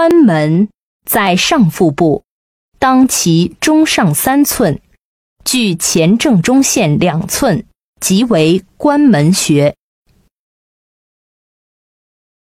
关门在上腹部当其中上三寸距前正中线两寸即为关门穴。